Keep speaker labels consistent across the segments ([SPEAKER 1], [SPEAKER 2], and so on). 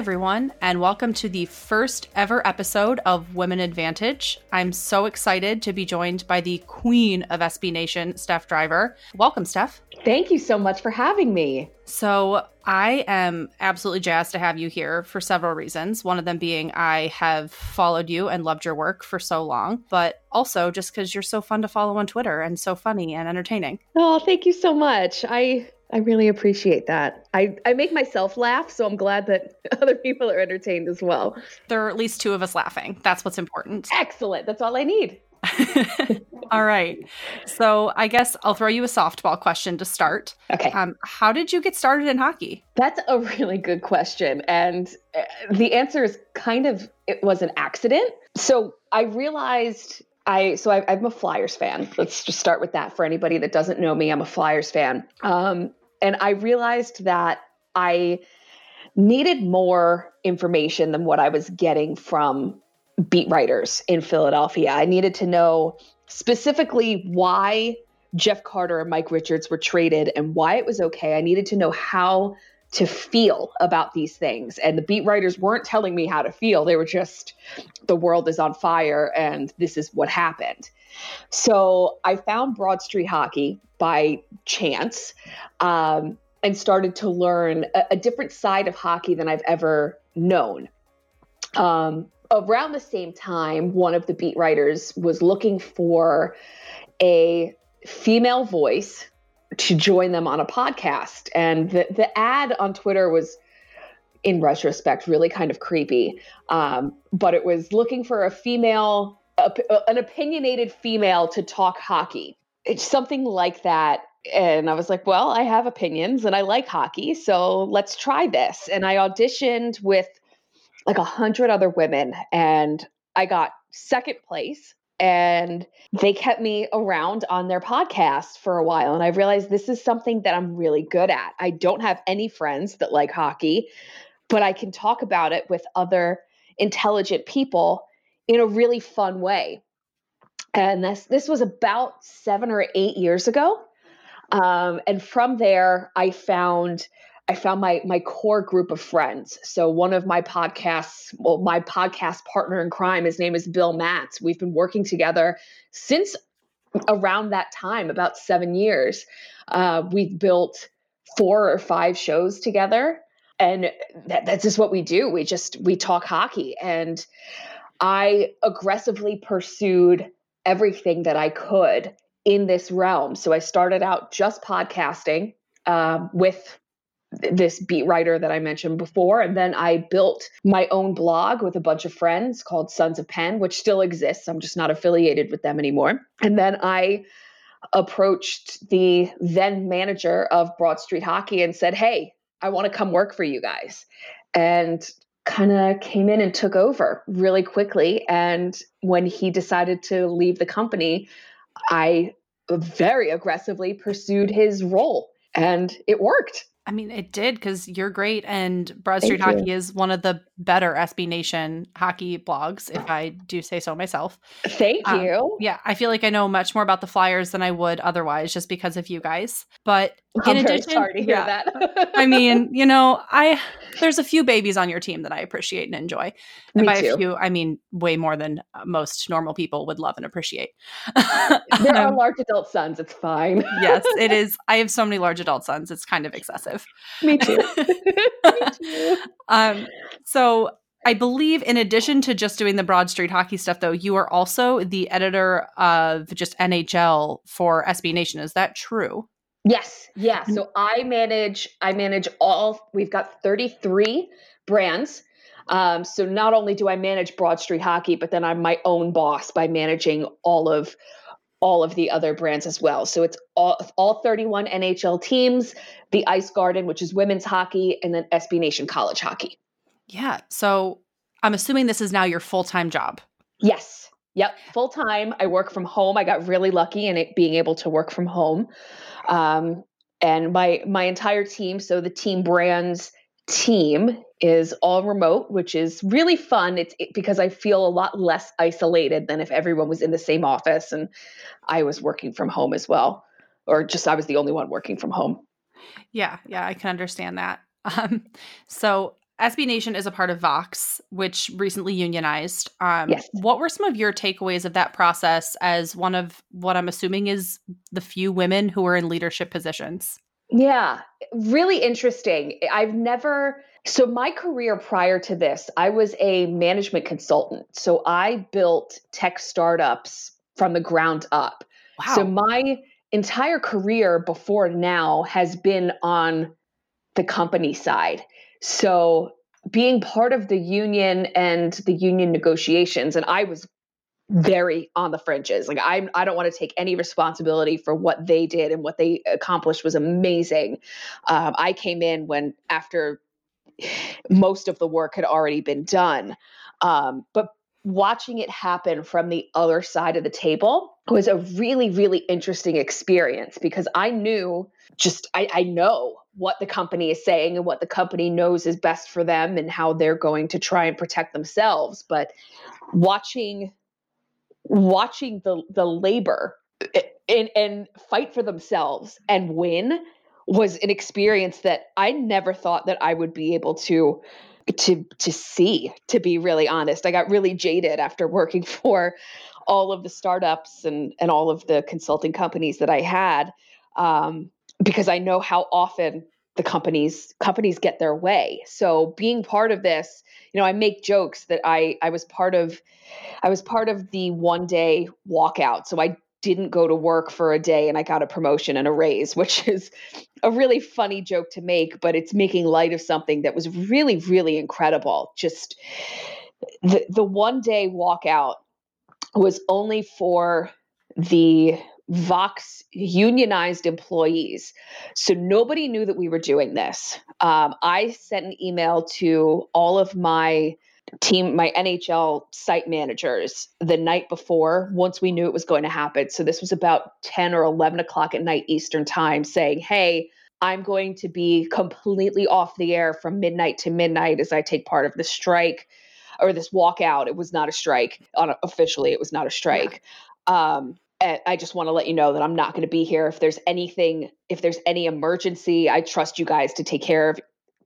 [SPEAKER 1] Everyone, and welcome to the first ever episode of Women Advantage. I'm so excited to be joined by the queen of SB Nation, Steph Driver. Welcome, Steph.
[SPEAKER 2] Thank you so much for having me.
[SPEAKER 1] So, I am absolutely jazzed to have you here for several reasons. One of them being I have followed you and loved your work for so long, but also just because you're so fun to follow on Twitter and so funny and entertaining.
[SPEAKER 2] Oh, thank you so much. I I really appreciate that. I, I make myself laugh, so I'm glad that other people are entertained as well.
[SPEAKER 1] There are at least two of us laughing. That's what's important.
[SPEAKER 2] Excellent. That's all I need.
[SPEAKER 1] all right. So I guess I'll throw you a softball question to start.
[SPEAKER 2] Okay.
[SPEAKER 1] Um, how did you get started in hockey?
[SPEAKER 2] That's a really good question. And uh, the answer is kind of it was an accident. So I realized I so I, am a Flyers fan. Let's just start with that for anybody that doesn't know me. I'm a Flyers fan. Um, and I realized that I needed more information than what I was getting from beat writers in Philadelphia. I needed to know specifically why Jeff Carter and Mike Richards were traded and why it was okay. I needed to know how to feel about these things. And the beat writers weren't telling me how to feel. They were just, the world is on fire and this is what happened. So I found Broad Street Hockey by chance um, and started to learn a, a, different side of hockey than I've ever known. Um, around the same time, one of the beat writers was looking for a female voice to join them on a podcast. And the, the ad on Twitter was, in retrospect, really kind of creepy. Um, but it was looking for a female, an opinionated female to talk hockey. It's something like that. And I was like, well, I have opinions and I like hockey. So let's try this. And I auditioned with like a hundred other women and I got second place and they kept me around on their podcast for a while and i realized this is something that i'm really good at. I don't have any friends that like hockey but i can talk about it with other intelligent people in a really fun way. And this this was about seven or eight years ago. Um, and from there i found I found my my core group of friends. So one of my podcasts, well, my podcast partner in crime, his name is Bill Matz. We've been working together since around that time, about seven years. Uh, we've built four or five shows together, and that, that's just what we do. We just we talk hockey, and I aggressively pursued everything that I could in this realm. So I started out just podcasting uh, with this beat writer that I mentioned before. And then I built my own blog with a bunch of friends called Sons of Penn, which still exists. I'm just not affiliated with them anymore. And then I approached the then manager of Broad Street Hockey and said, Hey, I want to come work for you guys. And kind of came in and took over really quickly. And when he decided to leave the company, I very aggressively pursued his role and it worked.
[SPEAKER 1] I mean, it did because you're great, and Broad Street Thank Hockey you. is one of the better SB Nation hockey blogs, if I do say so myself.
[SPEAKER 2] Thank um, you.
[SPEAKER 1] Yeah, I feel like I know much more about the Flyers than I would otherwise, just because of you guys. But
[SPEAKER 2] I'm in addition, sorry to hear yeah,
[SPEAKER 1] that. I mean, you know, I there's a few babies on your team that I appreciate and enjoy, and
[SPEAKER 2] Me
[SPEAKER 1] by
[SPEAKER 2] too.
[SPEAKER 1] a few, I mean way more than most normal people would love and appreciate.
[SPEAKER 2] there are um, large adult sons. It's fine.
[SPEAKER 1] yes, it is. I have so many large adult sons. It's kind of excessive.
[SPEAKER 2] Me too. Me too.
[SPEAKER 1] Um, so I believe, in addition to just doing the Broad Street hockey stuff, though, you are also the editor of just NHL for SB Nation. Is that true?
[SPEAKER 2] Yes. Yeah. So I manage. I manage all. We've got thirty three brands. Um, so not only do I manage Broad Street Hockey, but then I'm my own boss by managing all of all of the other brands as well. So it's all, all 31 NHL teams, the Ice Garden, which is women's hockey, and then SB Nation college hockey.
[SPEAKER 1] Yeah. So I'm assuming this is now your full time job.
[SPEAKER 2] Yes. Yep. Full time. I work from home. I got really lucky in it being able to work from home. Um, and my my entire team, so the team brands team is all remote, which is really fun. It's it, because I feel a lot less isolated than if everyone was in the same office and I was working from home as well, or just I was the only one working from home.
[SPEAKER 1] Yeah, yeah, I can understand that. Um, so SB Nation is a part of Vox, which recently unionized. Um,
[SPEAKER 2] Yes.
[SPEAKER 1] What were some of your takeaways of that process as one of what I'm assuming is the few women who are in leadership positions?
[SPEAKER 2] Yeah, really interesting. I've never, so my career prior to this, I was a management consultant. So I built tech startups from the ground up.
[SPEAKER 1] Wow.
[SPEAKER 2] So my entire career before now has been on the company side. So being part of the union and the union negotiations, and I was very on the fringes. Like I I don't want to take any responsibility for what they did and what they accomplished was amazing. Um, I came in when after most of the work had already been done. Um, but watching it happen from the other side of the table was a really, really interesting experience because I knew just, I, I know what the company is saying and what the company knows is best for them and how they're going to try and protect themselves. But watching, watching the, the labor and, and fight for themselves and win was an experience that I never thought that I would be able to to to see to be really honest. I got really jaded after working for all of the startups and and all of the consulting companies that i had um, because i know how often the companies companies get their way. So being part of this you know i make jokes that i i was part of i was part of the one day walkout. So i didn't go to work for a day and I got a promotion and a raise, which is a really funny joke to make, but it's making light of something that was really, really incredible. Just the the one day walkout was only for the Vox unionized employees. So nobody knew that we were doing this. Um, I sent an email to all of my team, my NHL site managers the night before, once we knew it was going to happen. So this was about 10 or 11 o'clock at night Eastern time, saying, Hey, I'm going to be completely off the air from midnight to midnight as I take part of the strike or this walkout. It was not a strike. On officially, it was not a strike. Yeah. Um, I just want to let you know that I'm not going to be here. If there's anything, if there's any emergency, I trust you guys to take care of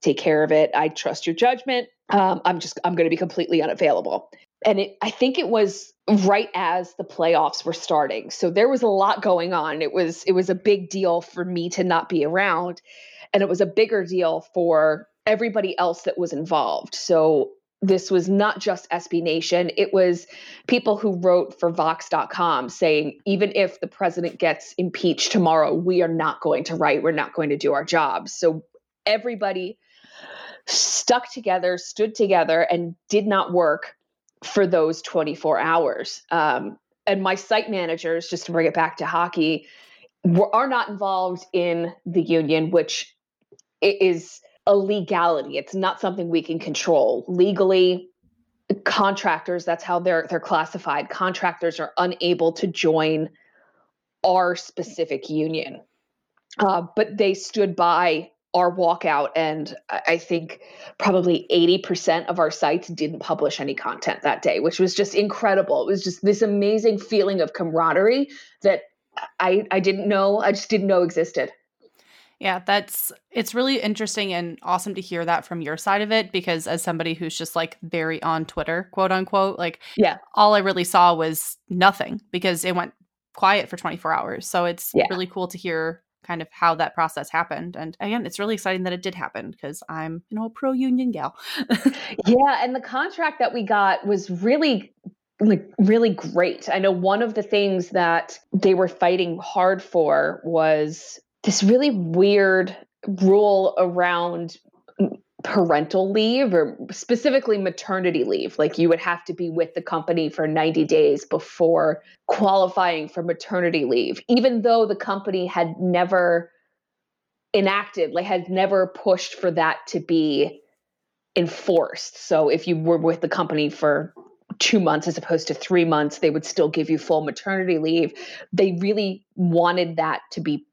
[SPEAKER 2] take care of it. I trust your judgment. Um, I'm just I'm going to be completely unavailable. And it, I think it was right as the playoffs were starting, so there was a lot going on. It was it was a big deal for me to not be around, and it was a bigger deal for everybody else that was involved. So this was not just SB Nation, it was people who wrote for Vox.com saying, even if the president gets impeached tomorrow, we are not going to write, we're not going to do our jobs. So everybody stuck together, stood together, and did not work for those 24 hours. Um, and my site managers, just to bring it back to hockey, were, are not involved in the union, which is a legality. It's not something we can control legally. Contractors, that's how they're they're classified. Contractors are unable to join our specific union, uh, but they stood by our walkout, and I think probably eighty percent of our sites didn't publish any content that day, which was just incredible. It was just this amazing feeling of camaraderie that I I didn't know, I just didn't know existed.
[SPEAKER 1] Yeah, that's it's really interesting and awesome to hear that from your side of it because as somebody who's just like very on Twitter, quote unquote, like
[SPEAKER 2] yeah,
[SPEAKER 1] all I really saw was nothing because it went quiet for 24 hours. So it's
[SPEAKER 2] yeah.
[SPEAKER 1] really cool to hear kind of how that process happened. And again, it's really exciting that it did happen because I'm, you know, a pro union gal.
[SPEAKER 2] yeah, and the contract that we got was really like really great. I know one of the things that they were fighting hard for was this really weird rule around parental leave or specifically maternity leave. Like you would have to be with the company for 90 days before qualifying for maternity leave, even though the company had never enacted, like had never pushed for that to be enforced. So if you were with the company for two months as opposed to three months, they would still give you full maternity leave. They really wanted that to be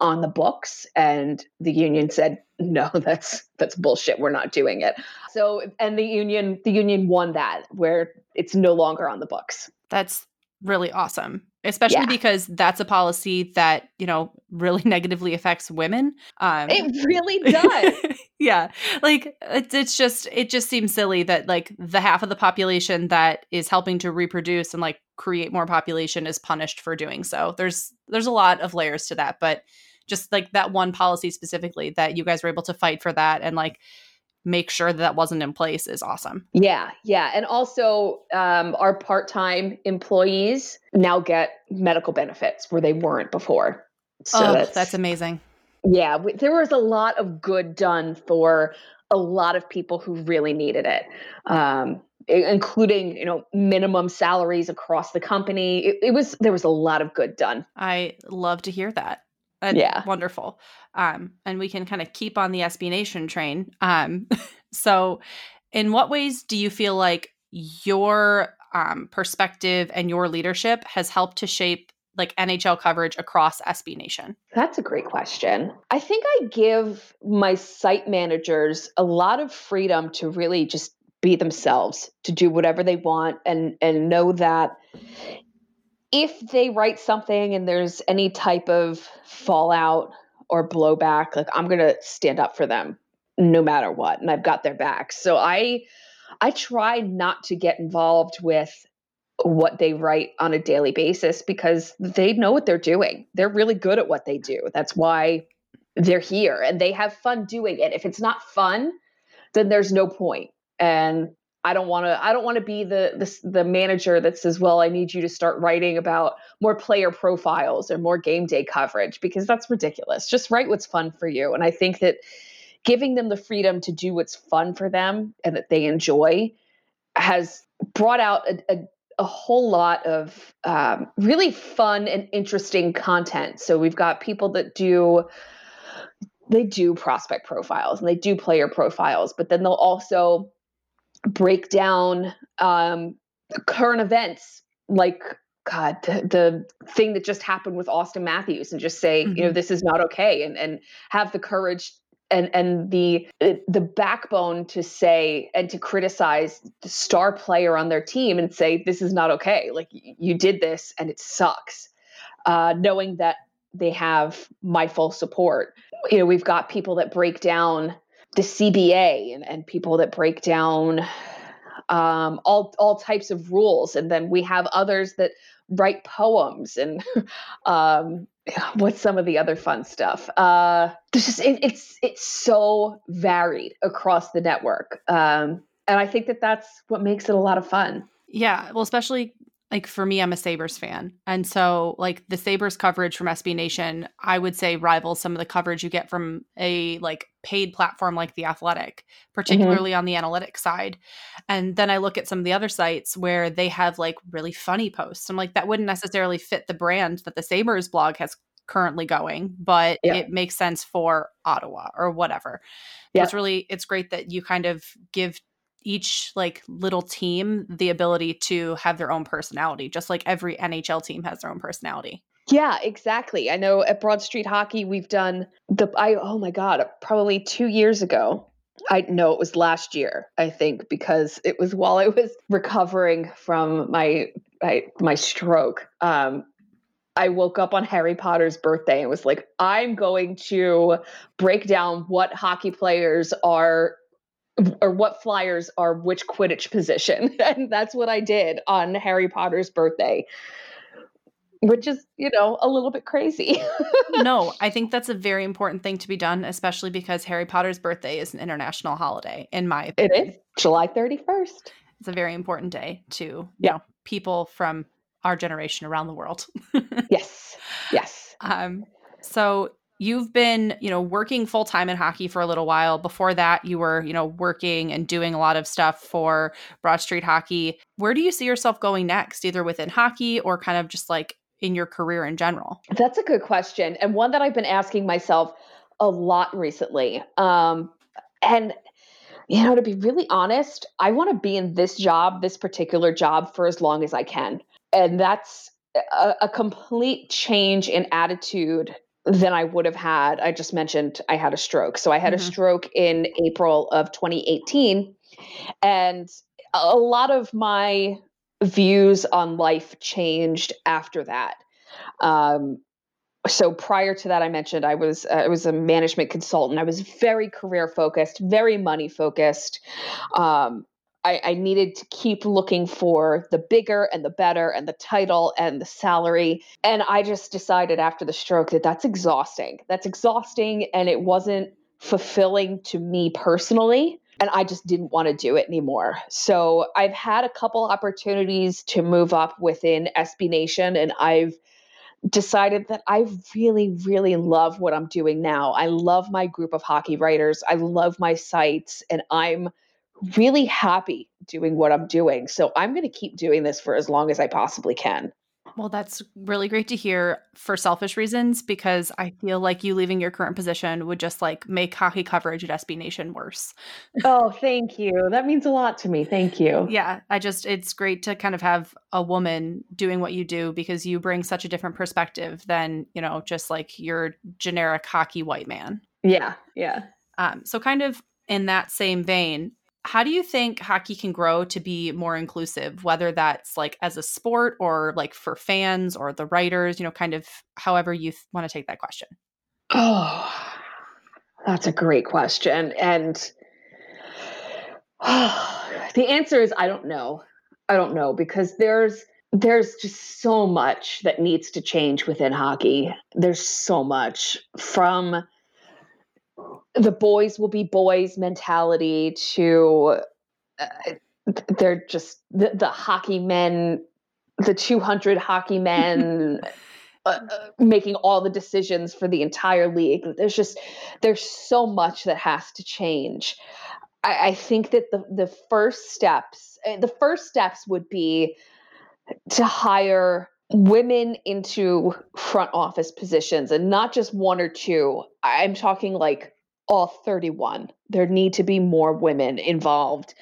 [SPEAKER 2] on the books and the union said no that's that's bullshit we're not doing it. So and the union the union won that where it's no longer on the books.
[SPEAKER 1] That's really awesome especially
[SPEAKER 2] Yeah.
[SPEAKER 1] because that's a policy that you know really negatively affects women um
[SPEAKER 2] it really does.
[SPEAKER 1] Yeah like it's, it's just it just seems silly that like the half of the population that is helping to reproduce and like create more population is punished for doing so. There's there's a lot of layers to that but just like that one policy specifically that you guys were able to fight for that and like make sure that that wasn't in place is awesome
[SPEAKER 2] yeah yeah and also um, our part-time employees now get medical benefits where they weren't before
[SPEAKER 1] so oh, that's, that's amazing
[SPEAKER 2] yeah, there was a lot of good done for a lot of people who really needed it, um, including you know minimum salaries across the company. It, it, was there was a lot of good done.
[SPEAKER 1] I love to hear that. That's yeah, wonderful. Um, and we can kind of keep on the SB Nation train. Um, so, in what ways do you feel like your um, perspective and your leadership has helped to shape like NHL coverage across SB Nation?
[SPEAKER 2] That's a great question. I think I give my site managers a lot of freedom to really just be themselves, to do whatever they want and and know that if they write something and there's any type of fallout or blowback, like I'm going to stand up for them no matter what and I've got their back. So I I try not to get involved with what they write on a daily basis because they know what they're doing. They're really good at what they do. That's why they're here and they have fun doing it. If it's not fun, then there's no point. And I don't want to I don't want to be the, the the manager that says, "Well, I need you to start writing about more player profiles or more game day coverage" because that's ridiculous. Just write what's fun for you. And I think that giving them the freedom to do what's fun for them and that they enjoy has brought out a, a a whole lot of um, really fun and interesting content. So we've got people that do they do prospect profiles and they do player profiles, but then they'll also break down um, current events like God, the, the, thing that just happened with Auston Matthews and just say, mm-hmm. you know, mm-hmm. this is not okay and, and have the courage and and the the backbone to say and to criticize the star player on their team and say this is not okay like you did this and it sucks uh, knowing that they have my full support you know we've got people that break down the cba and, and people that break down um, all all types of rules and then we have others that write poems and um, what's some of the other fun stuff? Uh, just it, it's it's so varied across the network, um, and I think that that's what makes it a lot of fun.
[SPEAKER 1] Yeah, well, especially like for me, I'm a Sabres fan. And so like the Sabres coverage from SB Nation, I would say rivals some of the coverage you get from a like paid platform like The Athletic, mm-hmm. particularly mm-hmm. on the analytics side. And then I look at some of the other sites where they have like really funny posts. I'm like, that wouldn't necessarily fit the brand that the Sabres blog has currently going, but yeah. it makes sense for Ottawa or whatever. Yeah. it's really it's great that you kind of give each like little team the ability to have their own personality, just like every NHL team has their own personality.
[SPEAKER 2] Yeah, exactly. I know at Broad Street Hockey we've done the I oh my god, probably 2 years ago. I know it was last year, I think, because it was while I was recovering from my my, my stroke. Um, I woke up on Harry Potter's birthday and was like, I'm going to break down what hockey players are or what flyers are which Quidditch position. and that's what I did on Harry Potter's birthday. Which is, you know, a little bit crazy.
[SPEAKER 1] no, I think that's a very important thing to be done, especially because Harry Potter's birthday is an international holiday, in my
[SPEAKER 2] opinion. It is July 31st.
[SPEAKER 1] It's a very important day to yeah. know, people from our generation around the world.
[SPEAKER 2] yes. Yes.
[SPEAKER 1] Um, so you've been you know working full time in hockey for a little while. Before that you were you know working and doing a lot of stuff for broad street hockey. Where do you see yourself going next either within hockey or kind of just like in your career in general?
[SPEAKER 2] That's a good question and one that i've been asking myself a lot recently. Um, and you know to be really honest i want to be in this job this particular job for as long as i can. And that's a, a complete change in attitude than I would have had. I just mentioned I had a stroke. So I had mm-hmm. a stroke in April of 2018. And a lot of my views on life changed after that. Um, so prior to that, I mentioned I was uh, I was a management consultant. I was very career focused, very money focused. Um, I, I, needed to keep looking for the bigger and the better and the title and the salary. And I just decided after the stroke that that's exhausting. That's exhausting, and it wasn't fulfilling to me personally. And I just didn't want to do it anymore. So I've had a couple opportunities to move up within SB Nation, and I've decided that I really, really love what I'm doing now. I love my group of hockey writers. I love my sites, and I'm really happy doing what I'm doing. So I'm going to keep doing this for as long as I possibly can.
[SPEAKER 1] Well, that's really great to hear for selfish reasons because I feel like you leaving your current position would just like make hockey coverage at SB Nation worse.
[SPEAKER 2] oh, thank you. That means a lot to me. Thank you.
[SPEAKER 1] Yeah, I just it's great to kind of have a woman doing what you do because you bring such a different perspective than, you know, just like your generic hockey white man.
[SPEAKER 2] Yeah, yeah.
[SPEAKER 1] Um, so kind of in that same vein, how do you think hockey can grow to be more inclusive whether that's like as a sport or like for fans or the writers you know kind of however you th- want to take that question?
[SPEAKER 2] Oh that's a great question and oh, the answer is i don't know. I don't know because there's there's just so much that needs to change within hockey. There's so much from the boys will be boys mentality to uh, they're just the, the, hockey men the 200 hockey men uh, uh, making all the decisions for the entire league. There's just there's so much that has to change. I, I think that the the first steps uh, the first steps would be to hire women into front office positions and not just one or two. I'm talking like all 31. There need to be more women involved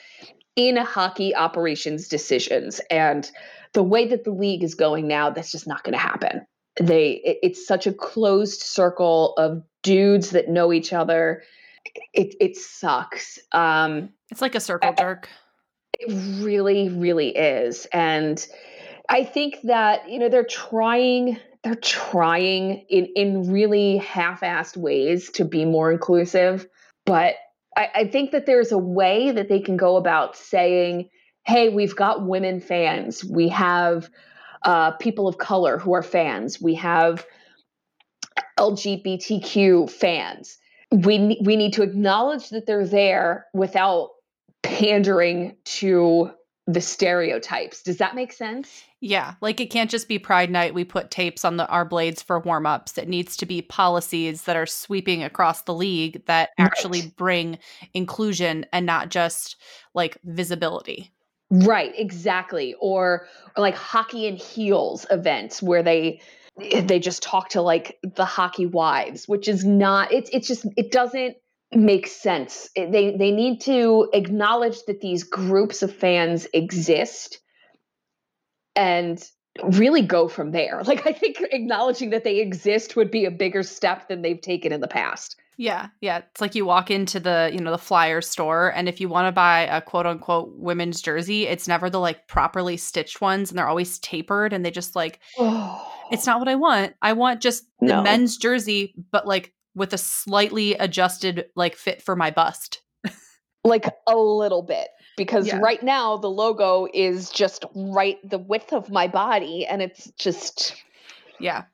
[SPEAKER 2] in hockey operations decisions. And the way that the league is going now, that's just not going to happen. They it, it's such a closed circle of dudes that know each other. It it sucks. Um,
[SPEAKER 1] it's like a circle jerk.
[SPEAKER 2] It really, really is. And I think that, you know, they're trying they're trying in in really half-assed ways to be more inclusive but I, I think that there's a way that they can go about saying hey we've got women fans. We have uh, people of color who are fans. We have lgbtq fans. We we need to acknowledge that they're there without pandering to the stereotypes. Does that make sense?
[SPEAKER 1] Yeah, like it can't just be Pride Night. We put tapes on the our blades for warm ups. It needs to be policies that are sweeping across the league that actually right. bring inclusion and not just like visibility.
[SPEAKER 2] Right, exactly. Or, or like hockey and heels events where they they just talk to like the hockey wives, which is not. It's it's just it doesn't makes sense. Eh, they they need to acknowledge that these groups of fans exist and really go from there. Like I think acknowledging that they exist would be a bigger step than they've taken in the past.
[SPEAKER 1] Yeah, yeah. It's like you walk into the, you know, the flyer store and if you want to buy a quote unquote women's jersey, it's never the like properly stitched ones and they're always tapered and they just like it's not what I want. I want just the no. men's jersey, but like with a slightly adjusted like fit for my bust.
[SPEAKER 2] like a little bit because yeah. right now the logo is just right the width of my body and it's just
[SPEAKER 1] yeah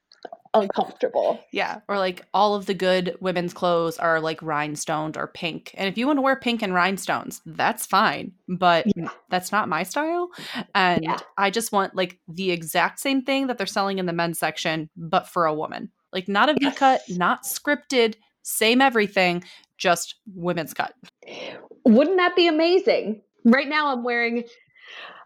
[SPEAKER 2] uncomfortable.
[SPEAKER 1] Yeah, or like all of the good women's clothes are like rhinestoned or pink. And if you want to wear pink and rhinestones, that's fine, but yeah. that's not my style. And yeah. I just want like the exact same thing that they're selling in the men's section but for a woman. Like not a V yes. cut, not scripted, same everything, just women's cut.
[SPEAKER 2] Wouldn't that be amazing? Right now I'm wearing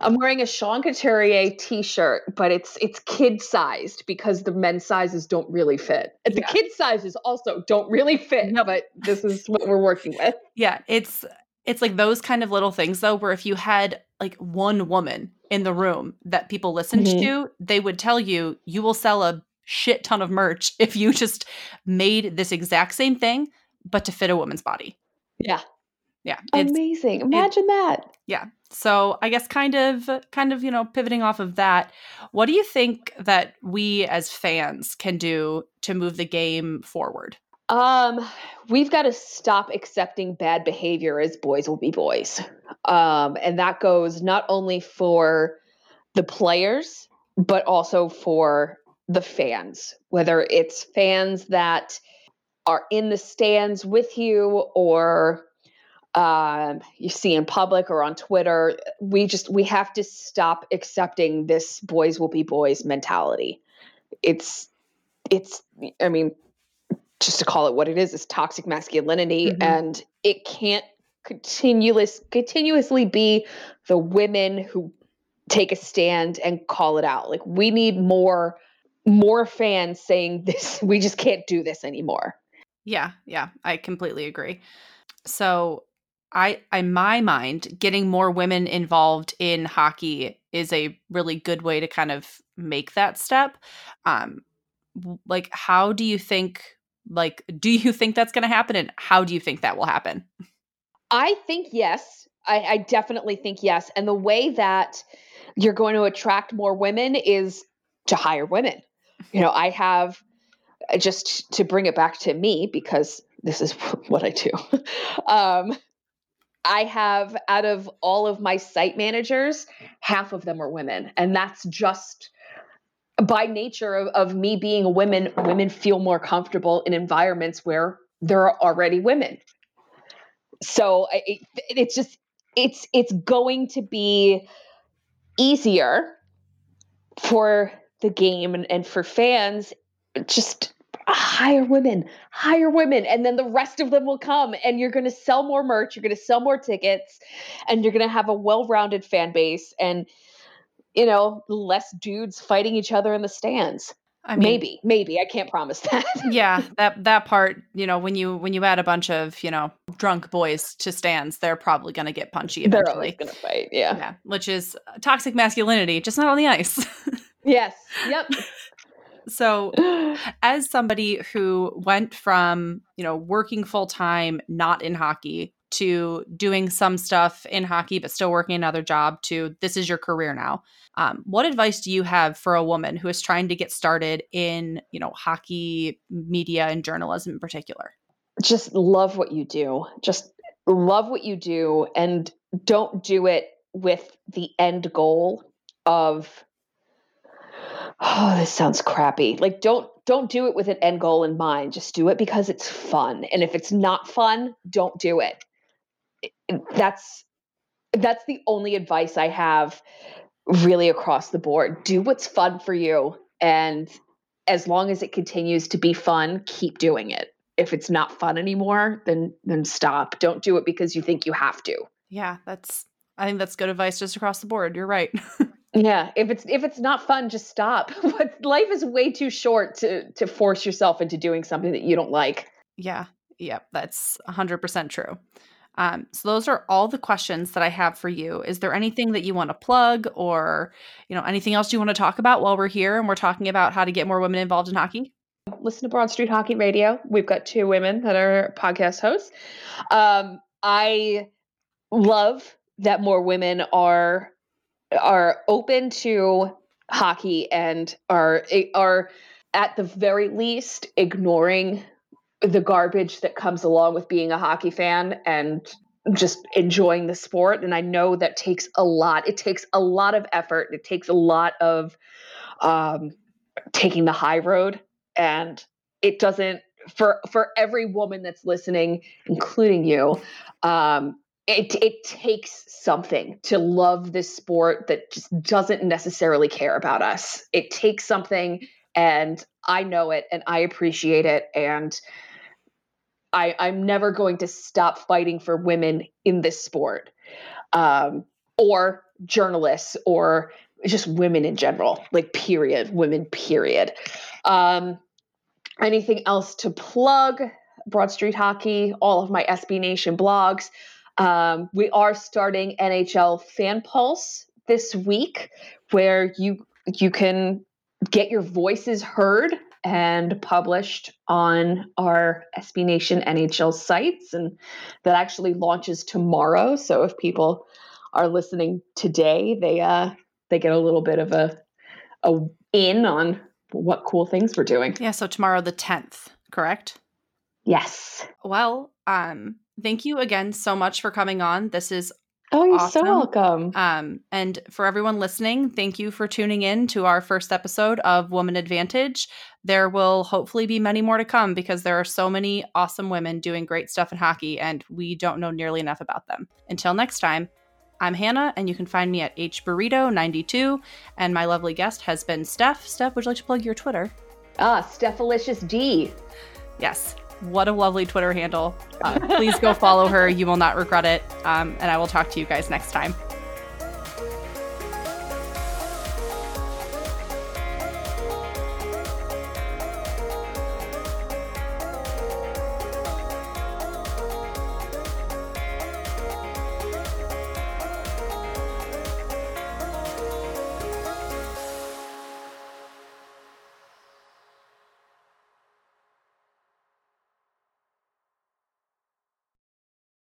[SPEAKER 2] I'm wearing a Sean Couturier t-shirt, but it's it's kid sized because the men's sizes don't really fit. The kid sizes also don't really fit, no. but this is what we're working with.
[SPEAKER 1] Yeah, it's it's like those kind of little things though where if you had like one woman in the room that people listened mm-hmm. to, they would tell you you will sell a shit ton of merch if you just made this exact same thing, but to fit a woman's body.
[SPEAKER 2] Yeah.
[SPEAKER 1] Yeah.
[SPEAKER 2] Amazing. Imagine it, that.
[SPEAKER 1] Yeah. So I guess kind of kind of, you know, pivoting off of that, what do you think that we as fans can do to move the game forward?
[SPEAKER 2] Um, we've got to stop accepting bad behavior as boys will be boys. Um, and that goes not only for the players, but also for the fans, whether it's fans that are in the stands with you or um, you see in public or on Twitter. We just we have to stop accepting this boys will be boys mentality. It's it's I mean just to call it what it is is toxic masculinity mm-hmm. and it can't continuous continuously be the women who take a stand and call it out. Like we need more more fans saying this we just can't do this anymore.
[SPEAKER 1] Yeah, yeah, I completely agree. So I in my mind, getting more women involved in hockey is a really good way to kind of make that step. Um like how do you think like do you think that's going to happen and how do you think that will happen?
[SPEAKER 2] I think yes. I, I definitely think yes. And the way that you're going to attract more women is to hire women. You know, I have just to bring it back to me because this is what I do. Um, I have out of all of my site managers, half of them are women. And that's just by nature of, of me being a woman, women feel more comfortable in environments where there are already women. So it, it's just, it's, it's going to be easier for the game and, and for fans just hire women, hire women, and then the rest of them will come, and you're going to sell more merch, you're going to sell more tickets, and you're going to have a well-rounded fan base, and you know, less dudes fighting each other in the stands. I mean, maybe, maybe I can't promise that.
[SPEAKER 1] yeah, that that part, you know, when you when you add a bunch of you know drunk boys to stands, they're probably going to get punchy eventually. They're always
[SPEAKER 2] going to fight. Yeah,
[SPEAKER 1] yeah, which is toxic masculinity, just not on the ice.
[SPEAKER 2] yes. Yep.
[SPEAKER 1] So, as somebody who went from, you know, working full time, not in hockey, to doing some stuff in hockey, but still working another job, to this is your career now. Um, what advice do you have for a woman who is trying to get started in, you know, hockey media and journalism in particular?
[SPEAKER 2] Just love what you do. Just love what you do and don't do it with the end goal of oh this sounds crappy. Like don't don't do it with an end goal in mind. Just do it because it's fun. And if it's not fun don't do it. That's that's the only advice i have really across the board. Do what's fun for you. And as long as it continues to be fun keep doing it. If it's not fun anymore then then stop. Don't do it because you think you have to.
[SPEAKER 1] Yeah that's i think that's good advice just across the board. You're right
[SPEAKER 2] Yeah, if it's if it's not fun, just stop. Life is way too short to to force yourself into doing something that you don't like.
[SPEAKER 1] Yeah, yeah, that's 100% true. Um, so those are all the questions that I have for you. Is there anything that you want to plug or, you know, anything else you want to talk about while we're here and we're talking about how to get more women involved in hockey?
[SPEAKER 2] Listen to Broad Street Hockey Radio. We've got two women that are podcast hosts. Um, I love that more women are are open to hockey and are are at the very least ignoring the garbage that comes along with being a hockey fan and just enjoying the sport. And i know that takes a lot it takes a lot of effort it takes a lot of um, taking the high road. And it doesn't for for every woman that's listening including you um, it it takes something to love this sport that just doesn't necessarily care about us. It takes something and I know it and I appreciate it and I I'm never going to stop fighting for women in this sport. Um, or journalists or just women in general, like period, women period. Um, anything else to plug? Broad Street Hockey, all of my SB Nation blogs. Um, we are starting NHL Fan Pulse this week, where you you can get your voices heard and published on our SB Nation NHL sites. And that actually launches tomorrow. So if people are listening today, they uh they get a little bit of a a in on what cool things we're doing.
[SPEAKER 1] Yeah, so tomorrow the 10th, correct?
[SPEAKER 2] Yes.
[SPEAKER 1] Well, um thank you again so much for coming on. This is
[SPEAKER 2] Oh, you're awesome. so welcome.
[SPEAKER 1] Um, and for everyone listening, thank you for tuning in to our first episode of Woman Advantage. There will hopefully be many more to come because there are so many awesome women doing great stuff in hockey, and we don't know nearly enough about them. Until next time, I'm Hannah, and you can find me at hburrito92. And my lovely guest has been Steph. Steph, would you like to plug your Twitter?
[SPEAKER 2] Ah, Stephalicious D.
[SPEAKER 1] Yes. What a lovely Twitter handle. Uh, please go follow her. You will not regret it. Um, and I will talk to you guys next time.